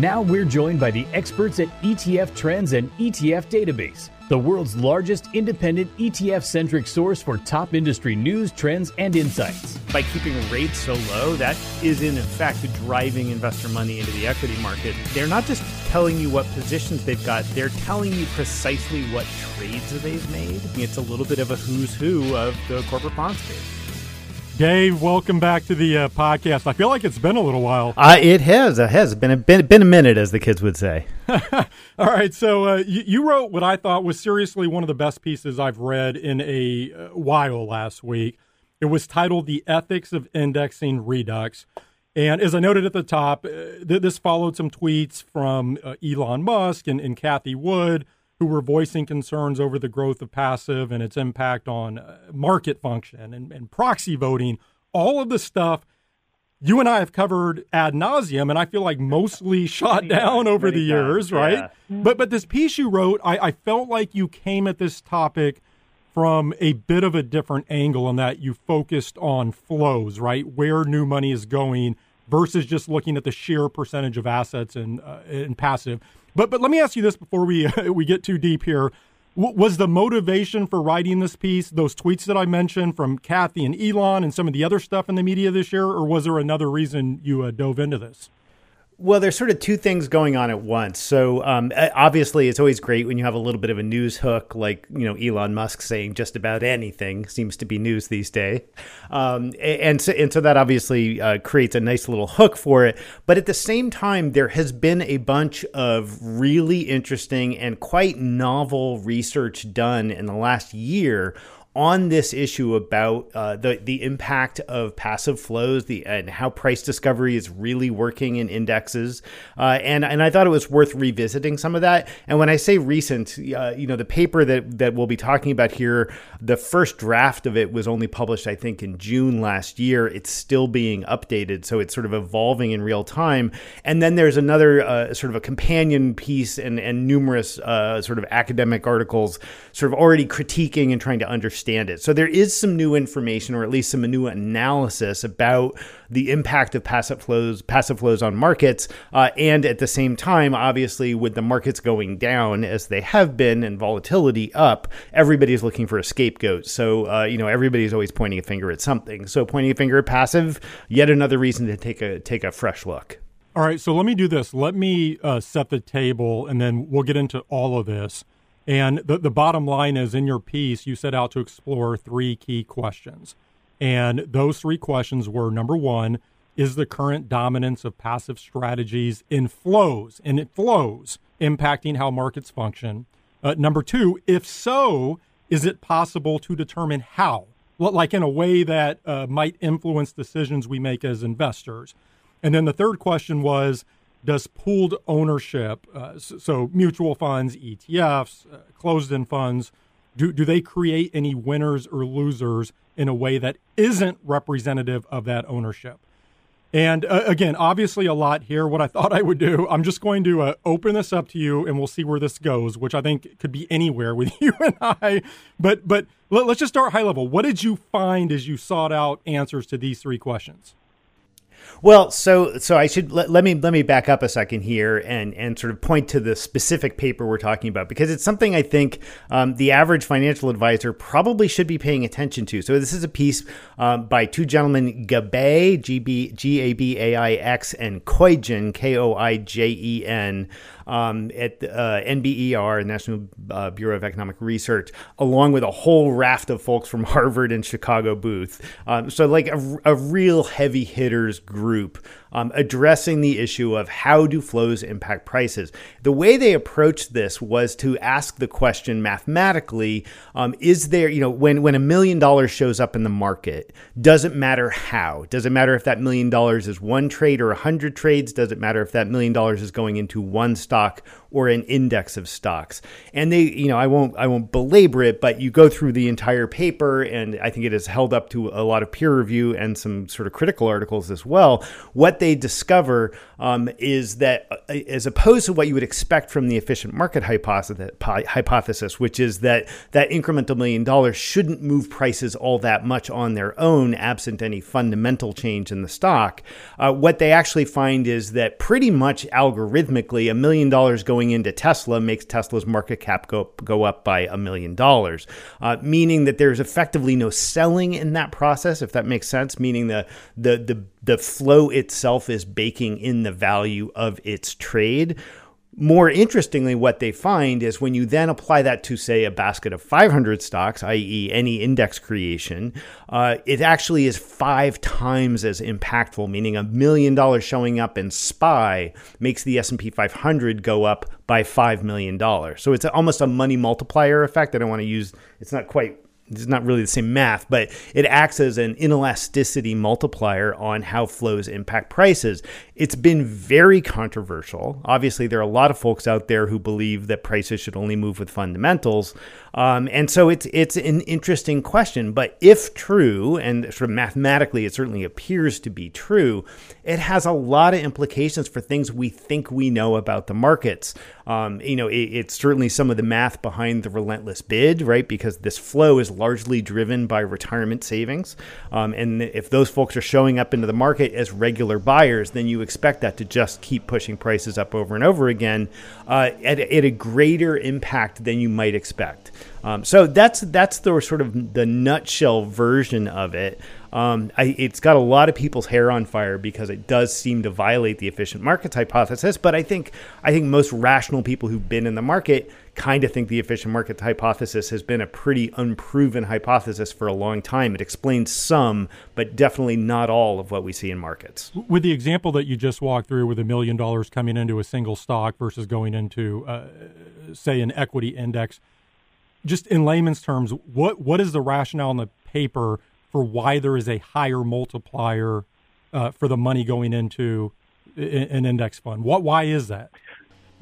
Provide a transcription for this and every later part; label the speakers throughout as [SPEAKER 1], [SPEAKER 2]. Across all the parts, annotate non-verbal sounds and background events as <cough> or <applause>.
[SPEAKER 1] Now we're joined by the experts at ETF Trends and ETF Database, the world's largest independent ETF centric source for top industry news, trends, and insights.
[SPEAKER 2] By keeping rates so low, that is in effect driving investor money into the equity market. They're not just telling you what positions they've got, they're telling you precisely what trades they've made. It's a little bit of a who's who of the corporate bond space.
[SPEAKER 3] Dave, welcome back to the uh, podcast. I feel like it's been a little while.
[SPEAKER 4] Uh, it has. It has been a, been, been a minute, as the kids would say. <laughs>
[SPEAKER 3] All right. So uh, you, you, wrote what I thought was seriously one of the best pieces I've read in a uh, while last week. It was titled "The Ethics of Indexing Redux." And as I noted at the top, uh, th- this followed some tweets from uh, Elon Musk and, and Cathie Wood, who were voicing concerns over the growth of passive and its impact on uh, market function and, and proxy voting, all of the stuff you and I have covered ad nauseum, and I feel like mostly <laughs> shot down over the years, right? Yeah. But but this piece you wrote, I, I, felt like you came at this topic from a bit of a different angle in that you focused on flows, right? Where new money is going versus just looking at the sheer percentage of assets and uh, in passive. But but let me ask you this before we <laughs> we get too deep here. W- was the motivation for writing this piece those tweets that I mentioned from Cathie and Elon and some of the other stuff in the media this year, or was there another reason you uh, dove into this?
[SPEAKER 4] Well, there's sort of two things going on at once. So um, obviously, it's always great when you have a little bit of a news hook, like you know Elon Musk saying just about anything seems to be news these days, um, and so and so that obviously uh, creates a nice little hook for it. But at the same time, there has been a bunch of really interesting and quite novel research done in the last year on this issue about uh, the the impact of passive flows, the and how price discovery is really working in indexes, uh, and and I thought it was worth revisiting some of that. And when I say recent, uh, you know, the paper that that we'll be talking about here, the first draft of it was only published, I think, in June last year. It's still being updated, so it's sort of evolving in real time. And then there's another uh, sort of a companion piece and and numerous uh, sort of academic articles, sort of already critiquing and trying to understand understand it. So there is some new information, or at least some new analysis about the impact of passive flows, passive flows on markets, uh, and at the same time, obviously, with the markets going down as they have been and volatility up, everybody's looking for a scapegoat. So uh, you know everybody's always pointing a finger at something. So pointing a finger at passive, yet another reason to take a take a fresh look.
[SPEAKER 3] All right, so let me do this. Let me uh, set the table, and then we'll get into all of this. And the, the bottom line is in your piece, you set out to explore three key questions. And those three questions were number one, is the current dominance of passive strategies in flows and it flows impacting how markets function? Uh, number two, if so, is it possible to determine how? Like in a way that uh, might influence decisions we make as investors. And then the third question was does pooled ownership, uh, so, mutual funds, ETFs, uh, closed end funds, do, do they create any winners or losers in a way that isn't representative of that ownership? And uh, again, obviously, a lot here. What I thought I would do, I'm just going to uh, open this up to you, and we'll see where this goes. Which I think could be anywhere with <laughs> you and I. But but let, us just start high level. What did you find as you sought out answers to these three questions?
[SPEAKER 4] Well, so so I should let, let, me let me back up a second here and and sort of point to the specific paper we're talking about because it's something I think um, the average financial advisor probably should be paying attention to. So this is a piece um, by two gentlemen, Gabaix G B G A B A I X and Koijen K O I J E N um, at uh, NBER, National uh, Bureau of Economic Research, along with a whole raft of folks from <laughs> Harvard and Chicago Booth. Um, so, like a, a, real heavy hitters group um, addressing the issue of how do flows impact prices. The way they approached this was to ask the question mathematically: um, Is there, you know, when when a million dollars shows up in the market, does it matter how? Does it matter if that million dollars is one trade or a hundred trades? Does it matter if that million dollars is going into one stock? TikTok or an index of stocks. And they, you know, I won't I won't belabor it, but you go through the entire paper and I think it is held up to a lot of peer review and some sort of critical articles as well. What they discover um, is that uh, as opposed to what you would expect from the efficient market hypothesis, hypothesis, which is that that incremental million dollars shouldn't move prices all that much on their own absent any fundamental change in the stock. Uh, what they actually find is that pretty much algorithmically, a million dollars going into Tesla makes Tesla's market cap go, go up by a million dollars, uh, meaning that there's effectively no selling in that process, if that makes sense, meaning the, the, the, the flow itself is baking in the value of its trade. More interestingly, what they find is when you then apply that to, say, a basket of 500 stocks, i.e., any index creation, uh, it actually is five times as impactful. Meaning, a million dollars showing up in SPY makes the S&P 500 go up by five million dollars. So it's almost a money multiplier effect. I don't want to use. It's not quite it's not really the same math, but it acts as an inelasticity multiplier on how flows impact prices. It's been very controversial. Obviously, there are a lot of folks out there who believe that prices should only move with fundamentals. Um, and so it's it's an interesting question. But if true, and sort of mathematically it certainly appears to be true, it has a lot of implications for things we think we know about the markets. Um, you know, it, it's certainly some of the math behind the relentless bid, right? Because this flow is largely driven by retirement savings. Um, and if those folks are showing up into the market as regular buyers, then you expect that to just keep pushing prices up over and over again uh, at, at a greater impact than you might expect. Um, so that's that's the sort of the nutshell version of it. Um, I, it's got a lot of people's hair on fire because it does seem to violate the efficient markets hypothesis. But I think I think most rational people who've been in the market kind of think the efficient market hypothesis has been a pretty unproven hypothesis for a long time. It explains some, but definitely not all of what we see in markets.
[SPEAKER 3] With the example that you just walked through, with a million dollars coming into a single stock versus going into, uh, say, an equity index just in layman's terms, what what is the rationale in the paper for why there is a higher multiplier uh, for the money going into an index fund? What why is that?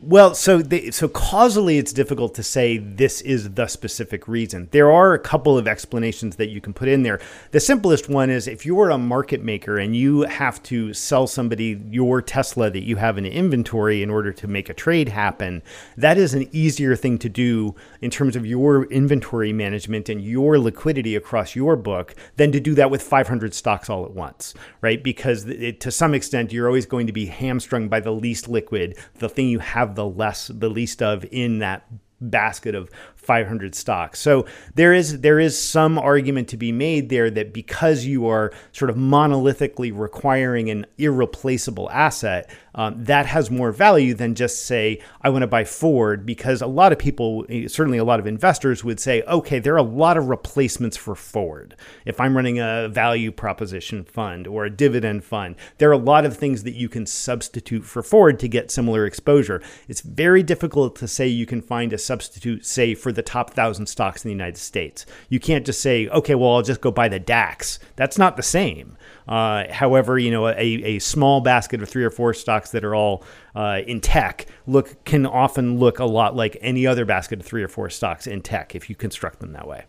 [SPEAKER 4] Well, so so causally, it's difficult to say this is the specific reason. There are a couple of explanations that you can put in there. The simplest one is if you're a market maker and you have to sell somebody your Tesla that you have in inventory in order to make a trade happen, that is an easier thing to do in terms of your inventory management and your liquidity across your book than to do that with 500 stocks all at once, right? Because it, to some extent, you're always going to be hamstrung by the least liquid, the thing you have have the less the least of in that basket of 500 stocks. So there is there is some argument to be made there that because you are sort of monolithically requiring an irreplaceable asset, um, that has more value than just say I want to buy Ford because a lot of people, certainly a lot of investors, would say, okay, there are a lot of replacements for Ford. If I'm running a value proposition fund or a dividend fund, there are a lot of things that you can substitute for Ford to get similar exposure. It's very difficult to say you can find a substitute, say for the top thousand stocks in the United States. You can't just say, okay, well, I'll just go buy the DAX. That's not the same. Uh, however, you know, a, a small basket of three or four stocks that are all uh, in tech look can often look a lot like any other basket of three or four stocks in tech if you construct them that way.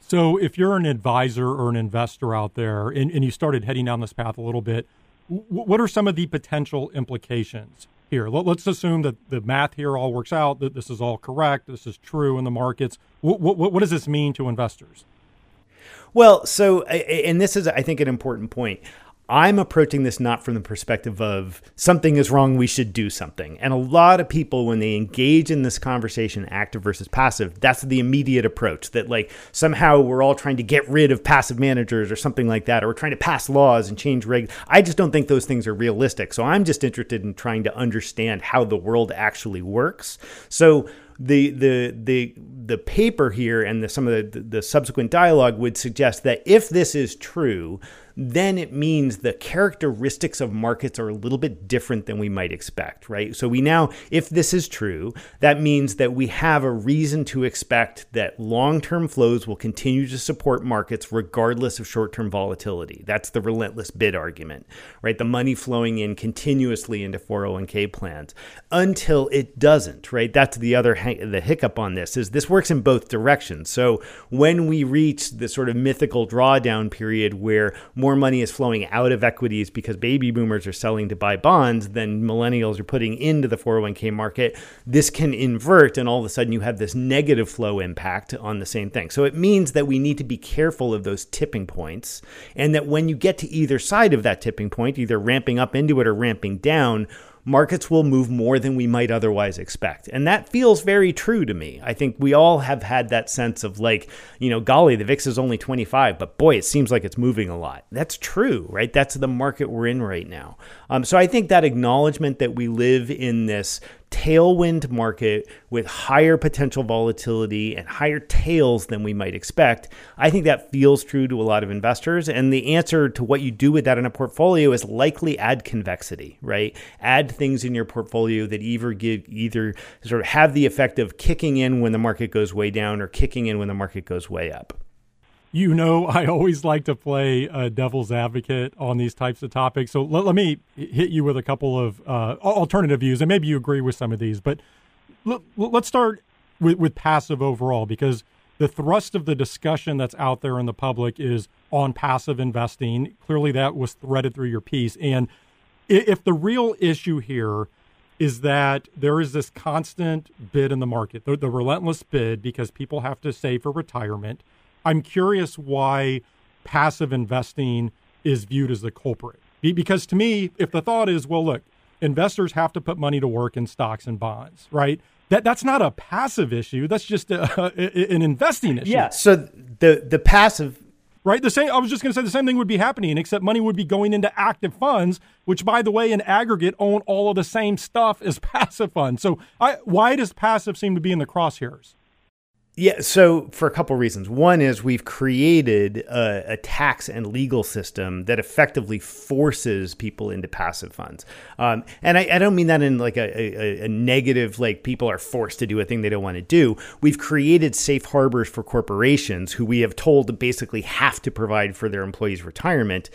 [SPEAKER 3] So, if you're an advisor or an investor out there, and, and you started heading down this path a little bit, what are some of the potential implications? Here. Let's assume that the math here all works out, that this is all correct, this is true in the markets. What, what, what does this mean to investors?
[SPEAKER 4] Well, so, and this is, I think, an important point. I'm approaching this not from the perspective of something is wrong, we should do something. And a lot of people, when they engage in this conversation, active versus passive, that's the immediate approach that, like, somehow we're all trying to get rid of passive managers or something like that, or we're trying to pass laws and change regs. I just don't think those things are realistic. So I'm just interested in trying to understand how the world actually works. So, the the the the paper here and the, some of the, the subsequent dialogue would suggest that if this is true, then it means the characteristics of markets are a little bit different than we might expect, right? So we now, if this is true, that means that we have a reason to expect that long term flows will continue to support markets regardless of short term volatility. That's the relentless bid argument, right? The money flowing in continuously into 401k plans until it doesn't, right? That's the other the hiccup on this is this works in both directions. So when we reach the sort of mythical drawdown period where more money is flowing out of equities because baby boomers are selling to buy bonds than millennials are putting into the 401k market, this can invert and all of a sudden you have this negative flow impact on the same thing. So it means that we need to be careful of those tipping points and that when you get to either side of that tipping point, either ramping up into it or ramping down, markets will move more than we might otherwise expect. And that feels very true to me. I think we all have had that sense of like, you know, golly, the VIX is only 25, but boy, it seems like it's moving a lot. That's true, right? That's the market we're in right now. Um, so I think that acknowledgement that we live in this tailwind market with higher potential volatility and higher tails than we might expect. I think that feels true to a lot of investors. And the answer to what you do with that in a portfolio is likely add convexity, right? Add things in your portfolio that either give either sort of have the effect of kicking in when the market goes way down or kicking in when the market goes way up.
[SPEAKER 3] You know, <laughs> I always like to play a devil's advocate on these types of topics. So let, let me hit you with a couple of uh, alternative views, and maybe you agree with some of these. But let, let's start with, with passive overall, because the thrust of the discussion that's out there in the public is on passive investing. Clearly, that was threaded through your piece. And if the real issue here is that there is this constant bid in the market, the, the relentless bid, because people have to save for retirement – I'm curious why passive investing is viewed as the culprit. Because to me, if the thought is, well, look, investors have to put money to work in stocks and bonds, right? That that's not a passive issue. That's just a, a, an investing issue.
[SPEAKER 4] Yeah. So the the passive
[SPEAKER 3] right? The same. I was just going to say the same thing would be happening, except money would be going into active funds, which, by the way, in aggregate, own all of the same stuff as <laughs> passive funds. So, I, why does passive seem to be in the crosshairs?
[SPEAKER 4] Yeah, so for a couple reasons. One is we've created a, a, tax and legal system that effectively forces people into passive funds, um, and I, I, don't mean that in like a, a, a, negative, like people are forced to do a thing they don't want to do. We've created safe harbors for corporations who we have told basically have to provide for their employees' retirement,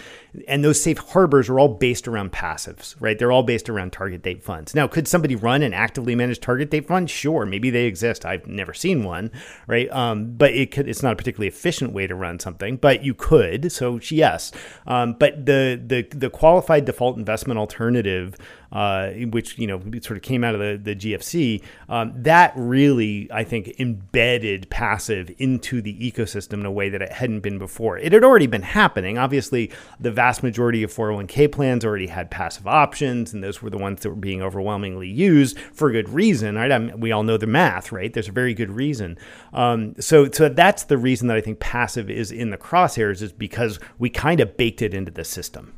[SPEAKER 4] and those safe harbors are all based around passives, right? They're all based around target date funds. Now, could somebody run an actively managed target date fund? Sure, maybe they exist. I've never seen one right? Um, but it could, it's not a particularly efficient way to run something, but you could. So yes, um, but the the the qualified default investment alternative uh, which you know sort of came out of the, the GFC, um, that really I think embedded passive into the ecosystem in a way that it hadn't been before. It had already been happening. Obviously, the vast majority of 401k plans already had passive options, and those were the ones that were being overwhelmingly used for good reason. Right? I mean, we all know the math, right? There's a very good reason. Um, so, so that's the reason that I think passive is in the crosshairs is because we kind of baked it into the system.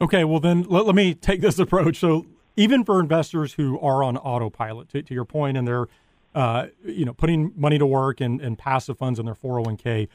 [SPEAKER 3] Okay, well then let, let me take this <laughs> approach. So even for investors who are on autopilot, to, to your point, and they're uh, you know putting money to work and, and passive funds in their 401k,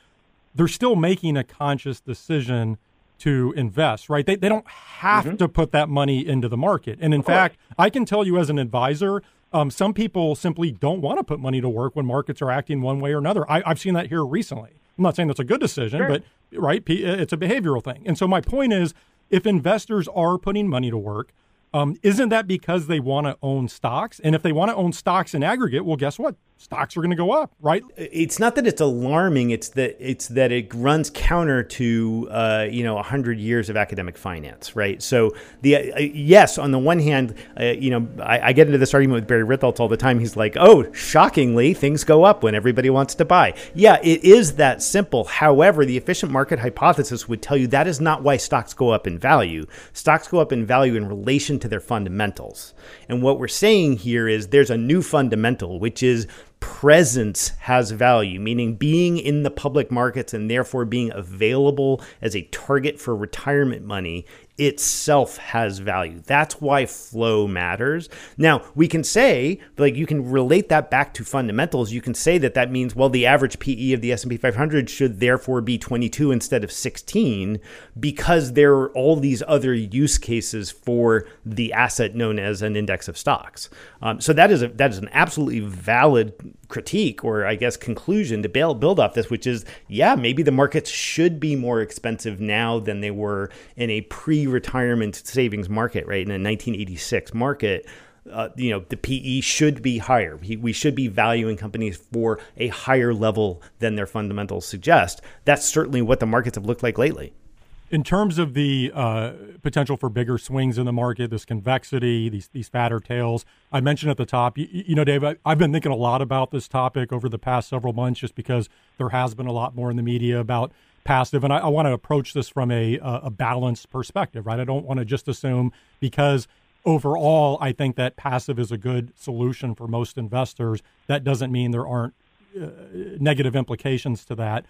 [SPEAKER 3] they're still making a conscious decision to invest, right? They, they don't have mm-hmm. to put that money into the market. And in fact, I can tell you as an advisor, um, some people simply don't want to put money to work when markets are acting one way or another. I, have seen that here recently. I'm not saying that's a good decision, sure. but right, it's a behavioral thing. And so my point is, if investors are putting money to work, um, isn't that because they want to own stocks? And if they want to own stocks in aggregate, well, guess what? Stocks are going to go up, right?
[SPEAKER 4] It's not that it's alarming; it's that it's that it runs counter to uh, you know hundred years of academic finance, right? So the uh, yes, on the one hand, uh, you know, I, I, get into this argument with Barry Ritholtz all the time. He's like, "Oh, shockingly, things go up when everybody wants to buy." Yeah, it is that simple. However, the efficient market hypothesis would tell you that is not why stocks go up in value. Stocks go up in value in relation to their fundamentals. And what we're saying here is there's a new fundamental, which is presence has value, meaning being in the public markets and therefore being available as a target for retirement money itself has value. That's why flow matters. Now, we can say like you can relate that back to fundamentals. You can say that that means well the average PE of the S&P 500 should therefore be 22 instead of 16 because there are all these other use cases for the asset known as an index of stocks. Um, so that is a, that is an absolutely valid critique or I guess conclusion to build build off this, which is yeah, maybe the markets should be more expensive now than they were in a pre-retirement savings market, right? In a 1986 market. Uh, you know the PE should be higher. We should be valuing companies for a higher level than their fundamentals suggest. That's certainly what the markets have looked like lately
[SPEAKER 3] in terms of the uh, potential for bigger swings in the market, this convexity, these these fatter tails, I mentioned at the top. You, you know, Dave, I, have been thinking a lot about this topic over the past several months, just because there has been a lot more in the media about passive, and I, I want to approach this from a a balanced perspective, right? I don't want to just assume because overall, I think that passive is a good solution for most investors. That doesn't mean there aren't uh, negative implications to that.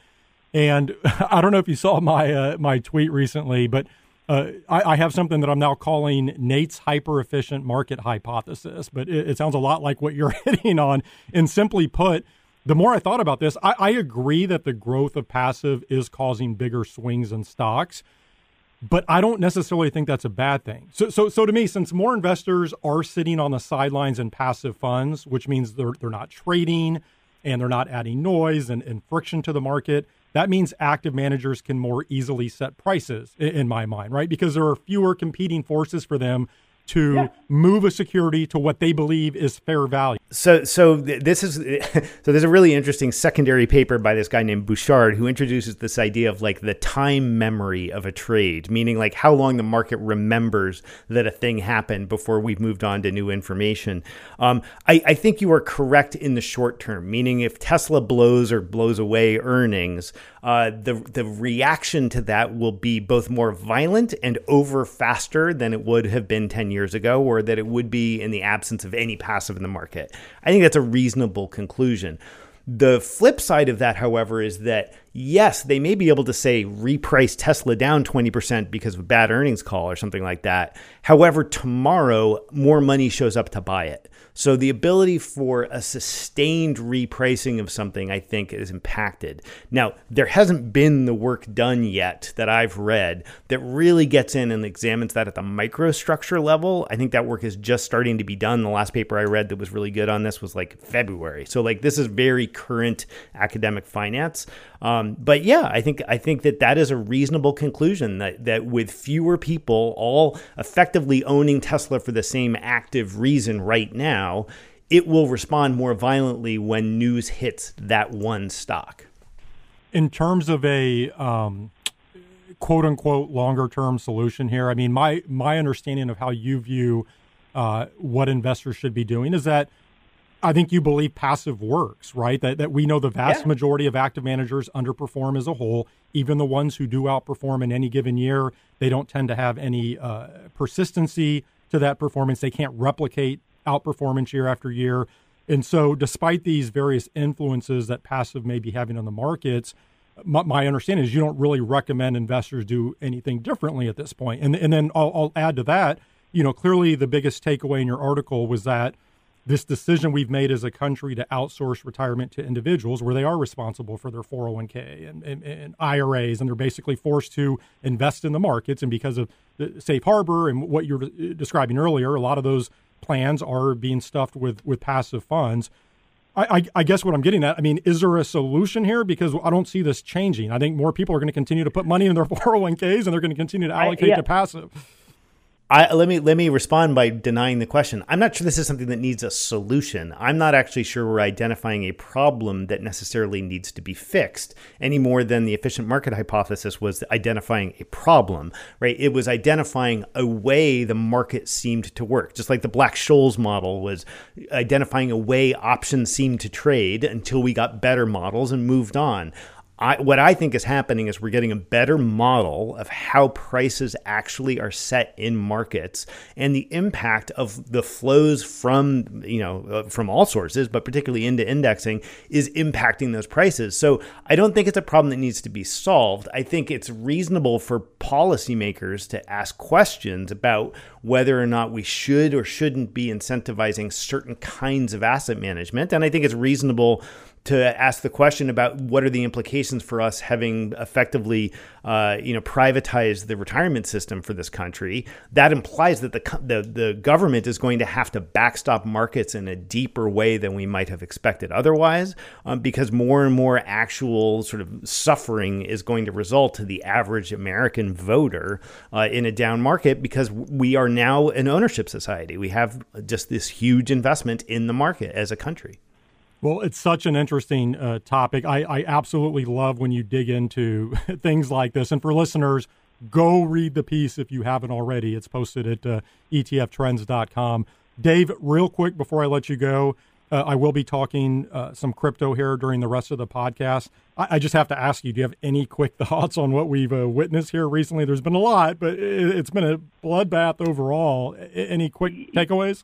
[SPEAKER 3] And <laughs> I don't know if you saw my uh, my tweet recently, but uh, I, I, have something that I'm now calling Nate's hyper efficient market hypothesis. But it, it, sounds a lot like what <laughs> you're hitting on. And simply put, the more I thought about this, I, I agree that the growth of passive is causing bigger swings in stocks. But I don't necessarily think that's a bad thing. So, so, so to me, since more investors are sitting on the sidelines in passive funds, which means they're they're not trading and they're not adding noise and, and friction to the market, that means active managers can more easily set prices in my mind, right? Because there are fewer competing forces for them to yeah. move a security to what they believe is fair value.
[SPEAKER 4] So, so this is <laughs> so. There's a really interesting secondary paper by this guy named Bouchaud who introduces this idea of like the time memory of a trade, meaning like how long the market remembers that a thing happened before we've moved on to new information. Um, I, I think you are correct in the short term, meaning if Tesla blows or blows away earnings, uh, the the reaction to that will be both more violent and over faster than it would have been ten years ago, or that it would be in the absence of any passive in the market. I think that's a reasonable conclusion. The flip side of that, however, is that yes, they may be able to say reprice Tesla down 20% because of a bad earnings call or something like that. However, tomorrow more money shows up to buy it. So the ability for a sustained repricing of something, I think, is impacted. Now, there hasn't been the work done yet that I've read that really gets in and examines that at the microstructure level. I think that work is just starting to be done. The last paper I read that was really good on this was like February. So like this is very current academic finance. Um, but yeah, I think I think that that is a reasonable conclusion that that with fewer people all effectively owning Tesla for the same active reason right now, it will respond more violently when news hits that one stock.
[SPEAKER 3] In terms of a um, quote unquote longer term solution here, I mean my my understanding of how you view uh, what investors should be doing is that I think you believe passive works, right? That, that we know the vast yeah. majority of active managers underperform as a whole. Even the ones who do outperform in any given year, they don't tend to have any uh, persistency to that performance. They can't replicate outperformance year after year. And so, despite these various influences that passive may be having on the markets, my, my understanding is you don't really recommend investors do anything differently at this point. And, and then I'll, I'll add to that, you know, clearly the biggest takeaway in your article was that this decision we've made as a country to outsource retirement to individuals where they are responsible for their 401k and, and, and, IRAs, and they're basically forced to invest in the markets. And because of the safe harbor and what you're uh, describing earlier, a lot of those plans are being stuffed with, with passive funds. I, I, I guess what I'm getting at, I mean, is there a solution here? Because I don't see this changing. I think more people are going to continue to put money in their <laughs> 401ks and they're going to continue to allocate I, yeah. to passive.
[SPEAKER 4] I, let me let me respond by denying the question. I'm not sure this is something that needs a solution. I'm not actually sure we're identifying a problem that necessarily needs to be fixed any more than the efficient market hypothesis was identifying a problem, right? It was identifying a way the market seemed to work, just like the Black-Scholes model was identifying a way options seemed to trade until we got better models and moved on. I, what I think is happening is we're getting a better model of how prices actually are set in markets and the impact of the flows from you know uh, from all sources, but particularly into indexing, is impacting those prices. So I don't think it's a problem that needs to be solved. I think it's reasonable for policymakers to ask questions about whether or not we should or shouldn't be incentivizing certain kinds of asset management. And I think it's reasonable to ask the question about what are the implications for us having effectively, uh, you know, privatized the retirement system for this country. That implies that the, the the government is going to have to backstop markets in a deeper way than we might have expected otherwise, um, because more and more actual sort of suffering is going to result to the average American voter uh, in a down market because we are now an ownership society. We have just this huge investment in the market as a country.
[SPEAKER 3] Well, it's such an interesting uh, topic. I, I absolutely love when you dig into <laughs> things like this. And for listeners, go read the piece if you haven't already. It's posted at uh, etftrends.com. Dave, real quick before I let you go, uh, I will be talking uh, some crypto here during the rest of the podcast. I, I, just have to ask you: Do you have any quick <laughs> thoughts on what we've uh, witnessed here recently? There's been a lot, but it, has been a bloodbath overall. Any quick takeaways?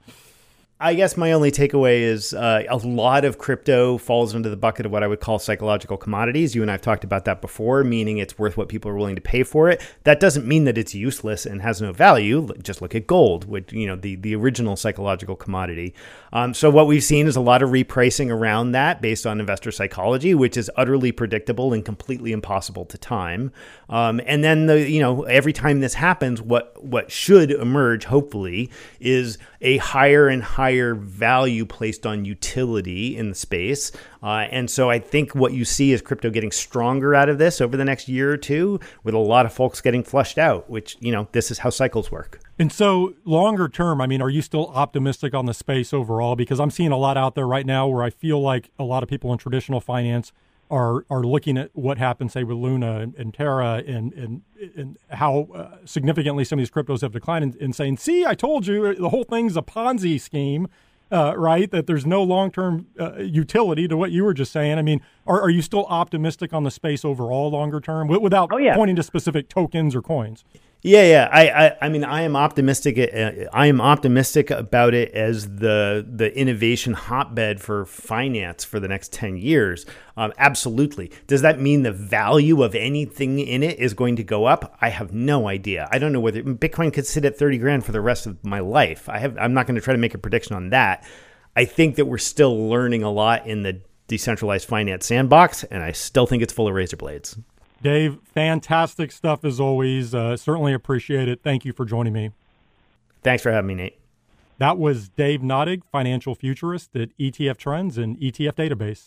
[SPEAKER 4] I guess my only takeaway is uh, a lot of crypto falls into the bucket of what I would call psychological commodities. You and I have talked about that before, meaning it's worth what people are willing to pay for it. That doesn't mean that it's useless and has no value. Just look at gold, which you know the the original psychological commodity. Um, so what we've seen is a lot of repricing around that based on investor psychology, which is utterly predictable and completely impossible to time. Um, and then the you know every time this happens, what what should emerge hopefully is a higher and higher value placed on utility in the space. Uh, and so I think what you see is crypto getting stronger out of this over the next year or two, with a lot of folks getting flushed out, which, you know, this is how cycles work.
[SPEAKER 3] And so, longer term, I mean, are you still optimistic on the space overall? Because I'm seeing a lot out there right now where I feel like a lot of people in traditional finance are are looking at what happened, say, with Luna and, and Terra, and and and how uh, significantly some of these cryptos have declined, and, and, saying, "See, I told you, the whole thing's a Ponzi scheme." Uh, right, that there's no long term uh, utility to what you were just saying. I mean, are, are you still optimistic on the space overall, longer term, without oh, yeah. pointing to specific tokens or coins?
[SPEAKER 4] Yeah, yeah. I, I, I mean, I am optimistic. Uh, I am optimistic about it as the the innovation hotbed for finance for the next ten years. Um, absolutely. Does that mean the value of anything in it is going to go up? I have no idea. I don't know whether Bitcoin could sit at thirty grand for the rest of my life. I have. I'm not going to try to make a prediction on that. I think that we're still learning a lot in the decentralized finance sandbox, and I still think it's full of razor blades.
[SPEAKER 3] Dave, fantastic stuff as always. Uh, certainly appreciate it. Thank you for joining me.
[SPEAKER 4] Thanks for having me, Nate.
[SPEAKER 3] That was Dave Nadig, financial futurist at ETF Trends and ETF Database.